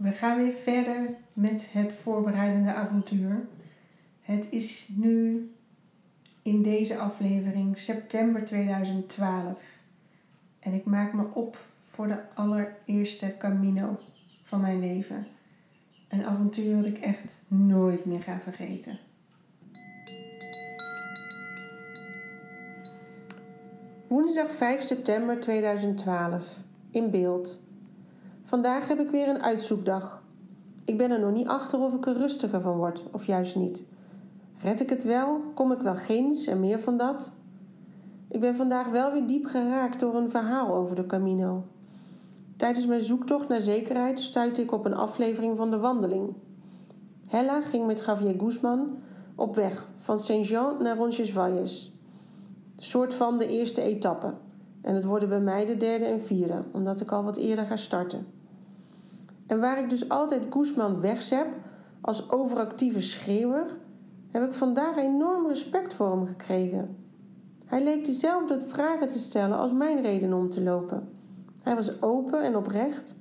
We gaan weer verder met het voorbereidende avontuur. Het is nu in deze aflevering september 2012 en ik maak me op voor de allereerste Camino van mijn leven. Een avontuur dat ik echt nooit meer ga vergeten. Woensdag 5 september 2012 in beeld. Vandaag heb ik weer een uitzoekdag. Ik ben er nog niet achter of ik er rustiger van word, of juist niet. Red ik het wel? Kom ik wel ginds en meer van dat? Ik ben vandaag wel weer diep geraakt door een verhaal over de Camino. Tijdens mijn zoektocht naar zekerheid stuitte ik op een aflevering van de wandeling. Hella ging met Javier Guzman op weg van Saint-Jean naar Roncesvalles. Soort van de eerste etappe. En het worden bij mij de derde en vierde, omdat ik al wat eerder ga starten. En waar ik dus altijd Guzman wegzep als overactieve schreeuwer, heb ik vandaag enorm respect voor hem gekregen. Hij leek dezelfde vragen te stellen als mijn reden om te lopen. Hij was open en oprecht.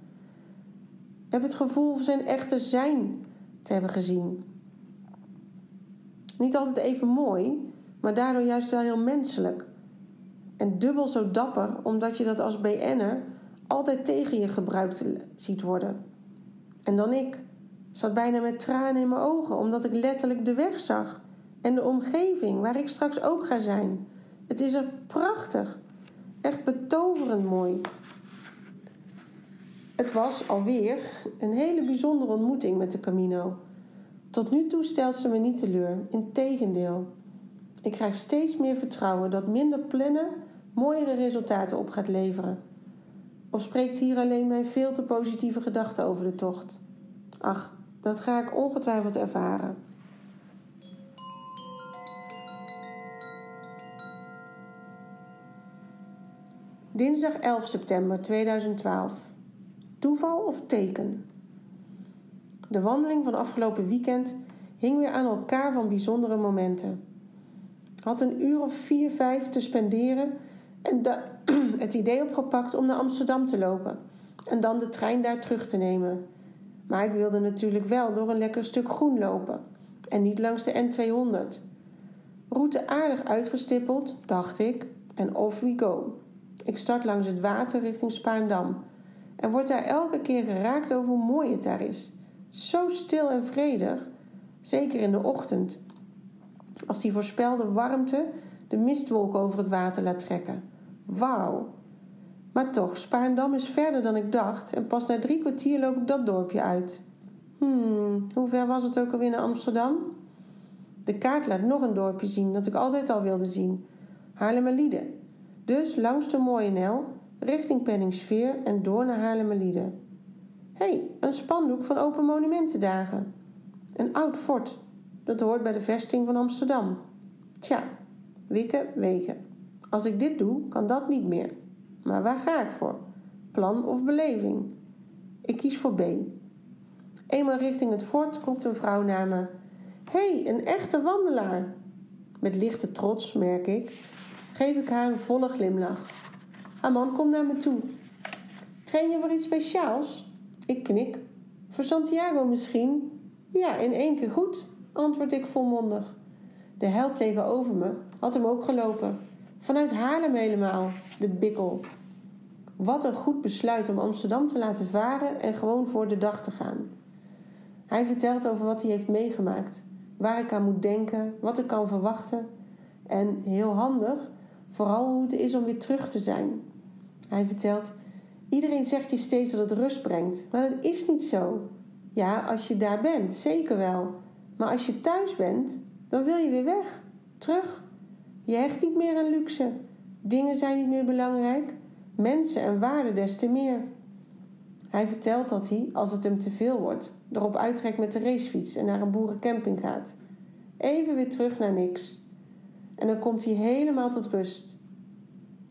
Ik heb het gevoel van zijn echte zijn te hebben gezien. Niet altijd even mooi, maar daardoor juist wel heel menselijk. En dubbel zo dapper, omdat je dat als BN'er altijd tegen je gebruikt ziet worden. En dan ik. Zat bijna met tranen in mijn ogen, omdat ik letterlijk de weg zag. En de omgeving, waar ik straks ook ga zijn. Het is er prachtig. Echt betoverend mooi. Het was alweer een hele bijzondere ontmoeting met de Camino. Tot nu toe stelt ze me niet teleur. Integendeel. Ik krijg steeds meer vertrouwen dat minder plannen mooiere resultaten op gaat leveren. Of spreekt hier alleen mijn veel te positieve gedachten over de tocht? Ach, dat ga ik ongetwijfeld ervaren. Dinsdag 11 september 2012. Toeval of teken? De wandeling van afgelopen weekend hing weer aan elkaar van bijzondere momenten. Had een uur of vier, vijf te spenderen en het idee opgepakt om naar Amsterdam te lopen en dan de trein daar terug te nemen. Maar ik wilde natuurlijk wel door een lekker stuk groen lopen en niet langs de N200. Route aardig uitgestippeld, dacht ik, en off we go. Ik start langs het water richting Spaandam en word daar elke keer geraakt over hoe mooi het daar is. Zo stil en vredig, zeker in de ochtend. Als die voorspelde warmte de mistwolk over het water laat trekken. Wauw. Maar toch, Spaarndam is verder dan ik dacht en pas na drie kwartier loop ik dat dorpje uit. Hmm, hoe ver was het ook alweer naar Amsterdam? De kaart laat nog een dorpje zien dat ik altijd al wilde zien. Haarlemmerliede. Dus langs de Mooie Nel, richting Penningsveer en door naar Haarlemmerliede. Hé, hey, een spandoek van Open Monumentendagen. Een oud fort. Dat hoort bij de vesting van Amsterdam. Tja, wikken, wegen. Als ik dit doe, kan dat niet meer. Maar waar ga ik voor? Plan of beleving? Ik kies voor B. Eenmaal richting het fort roept een vrouw naar me: hey, een echte wandelaar! Met lichte trots, merk ik, geef ik haar een volle glimlach. Haar man komt naar me toe. Train je voor iets speciaals? Ik knik. Voor Santiago misschien? Ja, in één keer goed, antwoord ik volmondig. De held tegenover me had hem ook gelopen. Vanuit Haarlem helemaal, de bikkel. Wat een goed besluit om Amsterdam te laten varen en gewoon voor de dag te gaan. Hij vertelt over wat hij heeft meegemaakt, waar ik aan moet denken, wat ik kan verwachten. En heel handig, vooral hoe het is om weer terug te zijn. Hij vertelt: Iedereen zegt je steeds dat het rust brengt, maar dat is niet zo. Ja, als je daar bent, zeker wel. Maar als je thuis bent, dan wil je weer weg, terug. Je hecht niet meer aan luxe. Dingen zijn niet meer belangrijk. Mensen en waarden des te meer. Hij vertelt dat hij, als het hem te veel wordt, erop uittrekt met de racefiets en naar een boerencamping gaat. Even weer terug naar niks. En dan komt hij helemaal tot rust.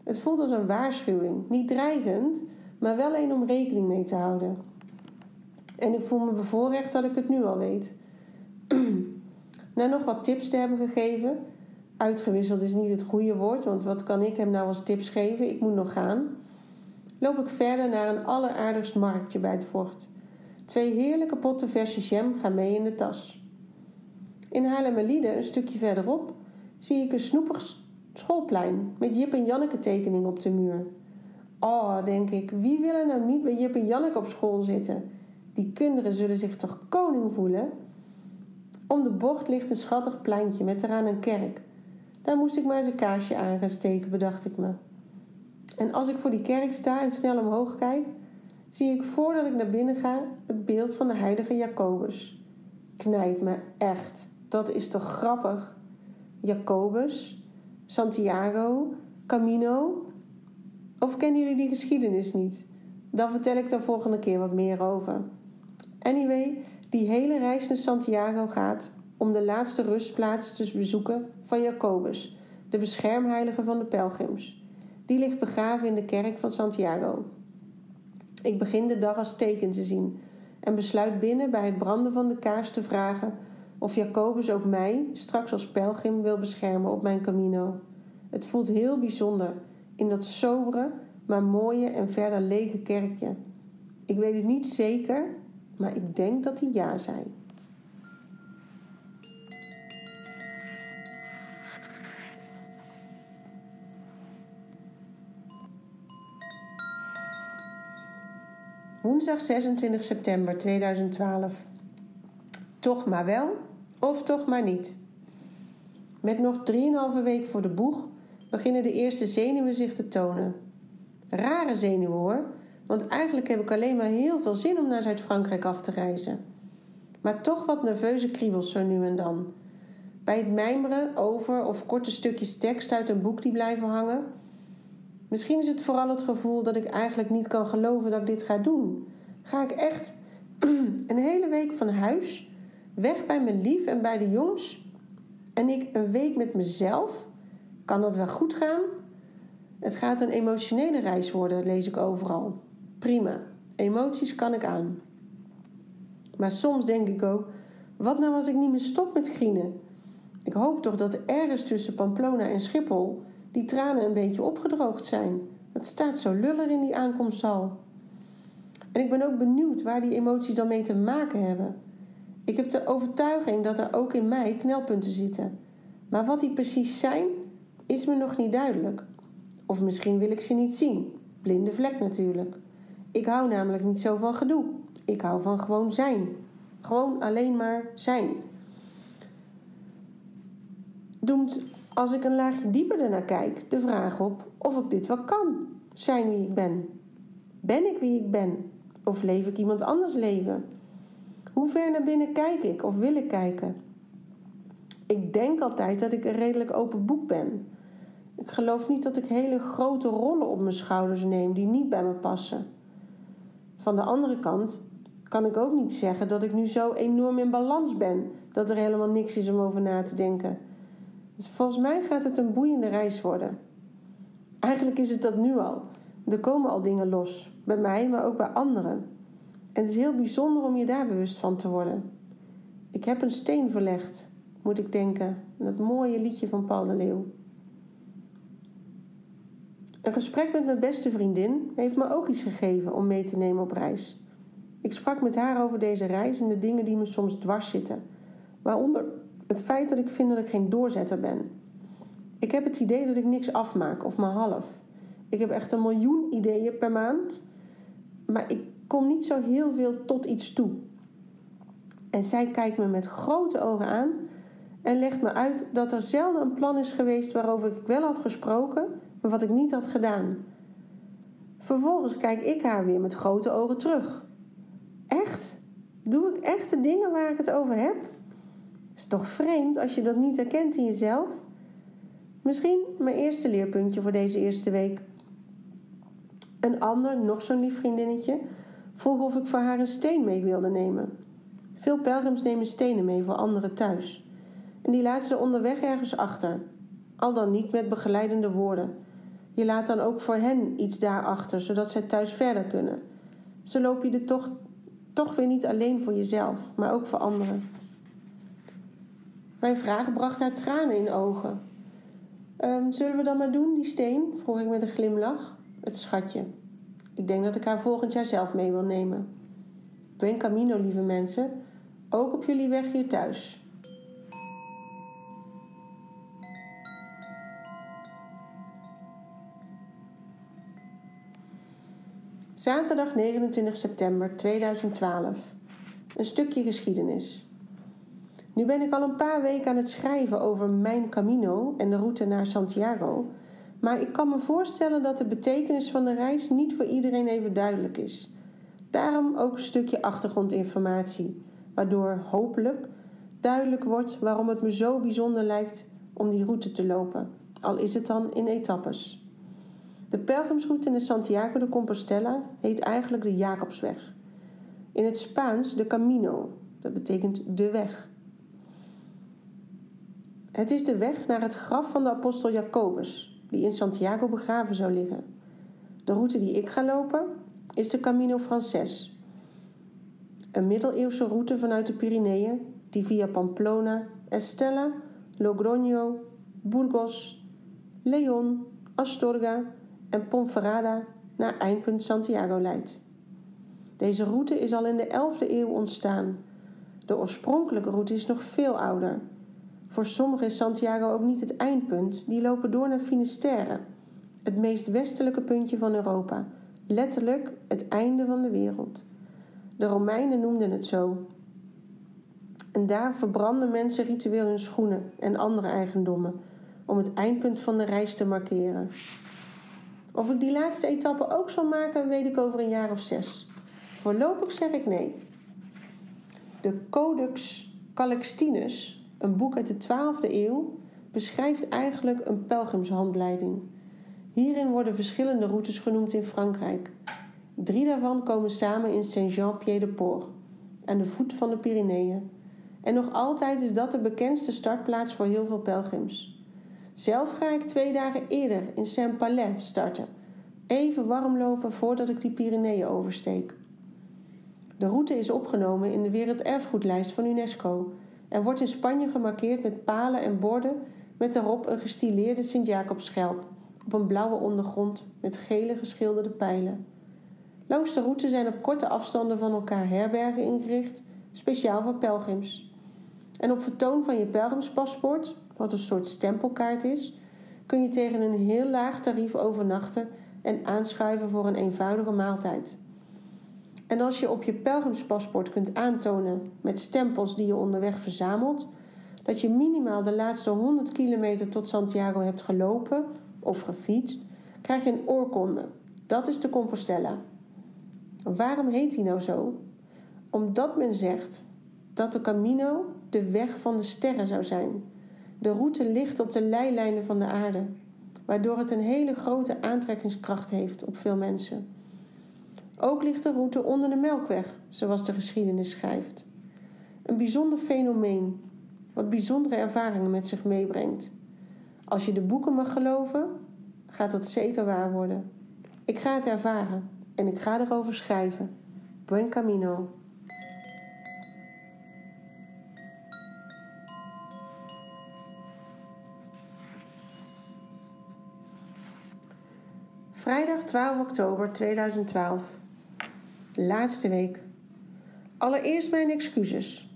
Het voelt als een waarschuwing, niet dreigend, maar wel een om rekening mee te houden. En ik voel me bevoorrecht dat ik het nu al weet. Na nog wat tips te hebben gegeven, uitgewisseld is niet het goede woord, want wat kan ik hem nou als tips geven? Ik moet nog gaan. Loop ik verder naar een alleraardigst marktje bij het fort. Twee heerlijke potten verse jam gaan mee in de tas. In Haarlemmerliede, een stukje verderop, zie ik een snoepig schoolplein met Jip en Janneke tekening op de muur. Oh, denk ik, wie wil er nou niet bij Jip en Janneke op school zitten? Die kinderen zullen zich toch koning voelen? Om de bocht ligt een schattig pleintje met eraan een kerk. Daar moest ik maar eens een kaarsje aan gaan steken, bedacht ik me. En als ik voor die kerk sta en snel omhoog kijk, zie ik voordat ik naar binnen ga het beeld van de heilige Jacobus. Knijp me echt. Dat is toch grappig? Jacobus, Santiago, Camino. Of kennen jullie die geschiedenis niet? Dan vertel ik daar volgende keer wat meer over. Anyway, die hele reis naar Santiago gaat om de laatste rustplaats te bezoeken van Jacobus, de beschermheilige van de pelgrims. Die ligt begraven in de kerk van Santiago. Ik begin de dag als teken te zien en besluit binnen bij het branden van de kaars te vragen of Jacobus ook mij straks als pelgrim wil beschermen op mijn camino. Het voelt heel bijzonder in dat sobere, maar mooie en verder lege kerkje. Ik weet het niet zeker, maar ik denk dat hij ja zei. Woensdag 26 september 2012. Toch maar wel of toch maar niet. Met nog 3,5 week voor de boeg beginnen de eerste zenuwen zich te tonen. Rare zenuwen hoor, want eigenlijk heb ik alleen maar heel veel zin om naar Zuid-Frankrijk af te reizen. Maar toch wat nerveuze kriebels zo nu en dan. Bij het mijmeren over of korte stukjes tekst uit een boek die blijven hangen. Misschien is het vooral het gevoel dat ik eigenlijk niet kan geloven dat ik dit ga doen. Ga ik echt een hele week van huis, weg bij mijn lief en bij de jongens, en ik een week met mezelf? Kan dat wel goed gaan? Het gaat een emotionele reis worden, lees ik overal. Prima, emoties kan ik aan. Maar soms denk ik ook: wat nou als ik niet meer stop met grienen? Ik hoop toch dat ergens tussen Pamplona en Schiphol die tranen een beetje opgedroogd zijn. Het staat zo luller in die aankomsthal. En ik ben ook benieuwd waar die emoties dan mee te maken hebben. Ik heb de overtuiging dat er ook in mij knelpunten zitten. Maar wat die precies zijn, is me nog niet duidelijk. Of misschien wil ik ze niet zien. Blinde vlek natuurlijk. Ik hou namelijk niet zo van gedoe. Ik hou van gewoon zijn. Gewoon alleen maar zijn. Doemt, als ik een laagje dieper ernaar kijk, de vraag op of ik dit wel kan. Zijn wie ik ben. Ben ik wie ik ben? Of leef ik iemand anders leven? Hoe ver naar binnen kijk ik of wil ik kijken? Ik denk altijd dat ik een redelijk open boek ben. Ik geloof niet dat ik hele grote rollen op mijn schouders neem die niet bij me passen. Van de andere kant kan ik ook niet zeggen dat ik nu zo enorm in balans ben dat er helemaal niks is om over na te denken. Dus volgens mij gaat het een boeiende reis worden. Eigenlijk is het dat nu al. Er komen al dingen los, bij mij, maar ook bij anderen. En het is heel bijzonder om je daar bewust van te worden. Ik heb een steen verlegd, moet ik denken, dat mooie liedje van Paul de Leeuw. Een gesprek met mijn beste vriendin heeft me ook iets gegeven om mee te nemen op reis. Ik sprak met haar over deze reis en de dingen die me soms dwars zitten, waaronder het feit dat ik vind dat ik geen doorzetter ben. Ik heb het idee dat ik niks afmaak of maar half. Ik heb echt een miljoen ideeën per maand, maar ik kom niet zo heel veel tot iets toe. En zij kijkt me met grote ogen aan en legt me uit dat er zelden een plan is geweest waarover ik wel had gesproken, maar wat ik niet had gedaan. Vervolgens kijk ik haar weer met grote ogen terug. Echt? Doe ik echt de dingen waar ik het over heb? Is toch vreemd als je dat niet herkent in jezelf? Misschien mijn eerste leerpuntje voor deze eerste week. Een ander, nog zo'n lief vriendinnetje, vroeg of ik voor haar een steen mee wilde nemen. Veel pelgrims nemen stenen mee voor anderen thuis. En die laten ze onderweg ergens achter. Al dan niet met begeleidende woorden. Je laat dan ook voor hen iets daarachter, zodat zij thuis verder kunnen. Zo loop je er toch, toch weer niet alleen voor jezelf, maar ook voor anderen. Mijn vraag bracht haar tranen in ogen. Um, zullen we dan maar doen, die steen? vroeg ik met een glimlach. Het schatje. Ik denk dat ik haar volgend jaar zelf mee wil nemen. Buen camino, lieve mensen, ook op jullie weg hier thuis. Zaterdag 29 september 2012. Een stukje geschiedenis. Nu ben ik al een paar weken aan het schrijven over mijn Camino en de route naar Santiago, maar ik kan me voorstellen dat de betekenis van de reis niet voor iedereen even duidelijk is. Daarom ook een stukje achtergrondinformatie, waardoor hopelijk duidelijk wordt waarom het me zo bijzonder lijkt om die route te lopen, al is het dan in etappes. De pelgrimsroute naar Santiago de Compostela heet eigenlijk de Jacobsweg. In het Spaans de Camino, dat betekent de weg. Het is de weg naar het graf van de apostel Jacobus, die in Santiago begraven zou liggen. De route die ik ga lopen is de Camino Frances, een middeleeuwse route vanuit de Pyreneeën die via Pamplona, Estella, Logroño, Burgos, León, Astorga en Ponferrada naar eindpunt Santiago leidt. Deze route is al in de 11e eeuw ontstaan. De oorspronkelijke route is nog veel ouder. Voor sommigen is Santiago ook niet het eindpunt, die lopen door naar Finisterre, het meest westelijke puntje van Europa, letterlijk het einde van de wereld. De Romeinen noemden het zo. En daar verbranden mensen ritueel hun schoenen en andere eigendommen om het eindpunt van de reis te markeren. Of ik die laatste etappe ook zal maken, weet ik over een jaar of zes. Voorlopig zeg ik nee. De Codex Calixtinus, een boek uit de 12e eeuw, beschrijft eigenlijk een pelgrimshandleiding. Hierin worden verschillende routes genoemd in Frankrijk. Drie daarvan komen samen in Saint-Jean-Pied-de-Port, aan de voet van de Pyreneeën. En nog altijd is dat de bekendste startplaats voor heel veel pelgrims. Zelf ga ik twee dagen eerder in Saint-Palais starten. Even warm lopen voordat ik die Pyreneeën oversteek. De route is opgenomen in de Werelderfgoedlijst van UNESCO en wordt in Spanje gemarkeerd met palen en borden met daarop een gestileerde Sint-Jacobsschelp op een blauwe ondergrond met gele geschilderde pijlen. Langs de route zijn op korte afstanden van elkaar herbergen ingericht, speciaal voor pelgrims. En op vertoon van je pelgrimspaspoort wat een soort stempelkaart is, kun je tegen een heel laag tarief overnachten en aanschuiven voor een eenvoudige maaltijd. En als je op je pelgrimspaspoort kunt aantonen met stempels die je onderweg verzamelt, dat je minimaal de laatste 100 kilometer tot Santiago hebt gelopen of gefietst, krijg je een oorkonde. Dat is de Compostela. Waarom heet die nou zo? Omdat men zegt dat de Camino de weg van de sterren zou zijn. De route ligt op de leilijnen van de aarde, waardoor het een hele grote aantrekkingskracht heeft op veel mensen. Ook ligt de route onder de Melkweg, zoals de geschiedenis schrijft. Een bijzonder fenomeen, wat bijzondere ervaringen met zich meebrengt. Als je de boeken mag geloven, gaat dat zeker waar worden. Ik ga het ervaren en ik ga erover schrijven. Buen camino. Vrijdag 12 oktober 2012. Laatste week. Allereerst mijn excuses.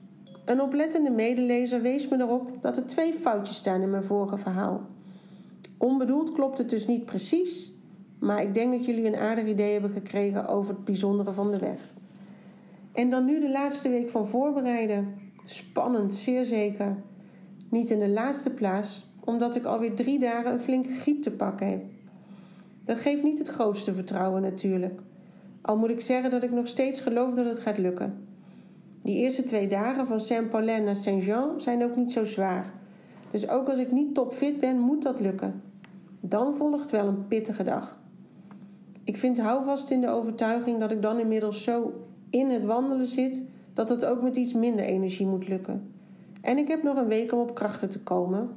Een oplettende medelezer wees me erop dat er twee foutjes staan in mijn vorige verhaal. Onbedoeld klopt het dus niet precies, maar ik denk dat jullie een aardig idee hebben gekregen over het bijzondere van de weg. En dan nu de laatste week van voorbereiden. Spannend, zeer zeker. Niet in de laatste plaats, omdat ik alweer drie dagen een flinke griep te pakken heb. Dat geeft niet het grootste vertrouwen natuurlijk. Al moet ik zeggen dat ik nog steeds geloof dat het gaat lukken. Die eerste twee dagen van Saint-Paulin naar Saint-Jean zijn ook niet zo zwaar. Dus ook als ik niet topfit ben, moet dat lukken. Dan volgt wel een pittige dag. Ik vind houvast in de overtuiging dat ik dan inmiddels zo in het wandelen zit dat het ook met iets minder energie moet lukken. En ik heb nog een week om op krachten te komen.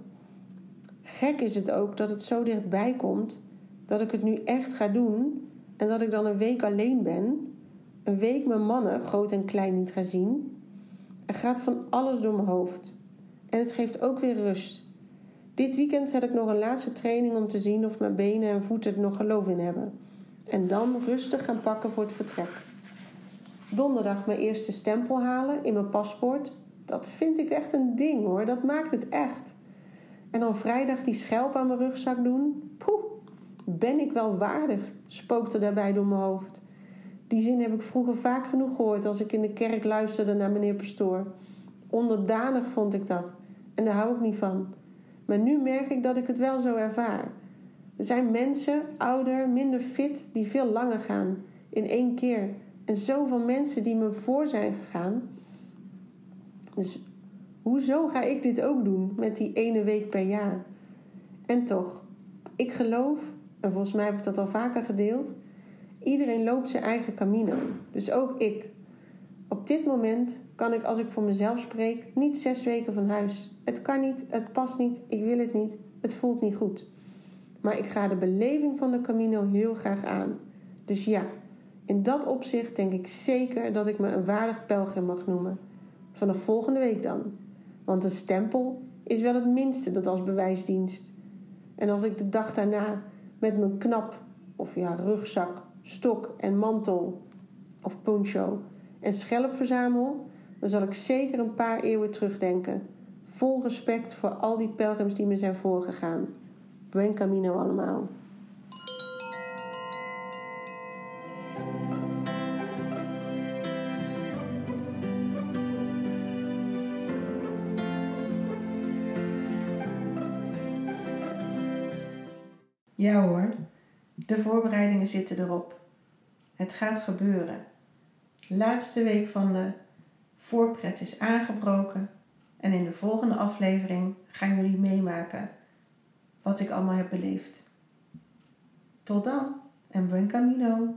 Gek is het ook dat het zo dichtbij komt dat ik het nu echt ga doen en dat ik dan een week alleen ben, een week mijn mannen, groot en klein, niet ga zien. Er gaat van alles door mijn hoofd. En het geeft ook weer rust. Dit weekend heb ik nog een laatste training om te zien of mijn benen en voeten er nog geloof in hebben. En dan rustig gaan pakken voor het vertrek. Donderdag mijn eerste stempel halen in mijn paspoort. Dat vind ik echt een ding hoor, dat maakt het echt. En dan vrijdag die schelp aan mijn rugzak doen. Poeh, ben ik wel waardig, spookte daarbij door mijn hoofd. Die zin heb ik vroeger vaak genoeg gehoord als ik in de kerk luisterde naar meneer Pastoor. Onderdanig vond ik dat en daar hou ik niet van. Maar nu merk ik dat ik het wel zo ervaar. Er zijn mensen, ouder, minder fit, die veel langer gaan, in één keer. En zoveel mensen die me voor zijn gegaan. Dus hoezo ga ik dit ook doen met die ene week per jaar? En toch, ik geloof, en volgens mij heb ik dat al vaker gedeeld, iedereen loopt zijn eigen camino. Dus ook ik. Op dit moment kan ik, als ik voor mezelf spreek, niet zes weken van huis. Het kan niet, het past niet, ik wil het niet, het voelt niet goed. Maar ik ga de beleving van de Camino heel graag aan. Dus ja, in dat opzicht denk ik zeker dat ik me een waardig pelgrim mag noemen. Vanaf volgende week dan. Want een stempel is wel het minste dat als bewijsdienst. En als ik de dag daarna met mijn knap of ja, rugzak, stok en mantel of poncho en schelp verzamel, dan zal ik zeker een paar eeuwen terugdenken. Vol respect voor al die pelgrims die me zijn voorgegaan. Buen camino allemaal. Ja hoor, de voorbereidingen zitten erop. Het gaat gebeuren. laatste week van de voorpret is aangebroken en in de volgende aflevering gaan jullie meemaken wat ik allemaal heb beleefd. Tot dan en buen camino!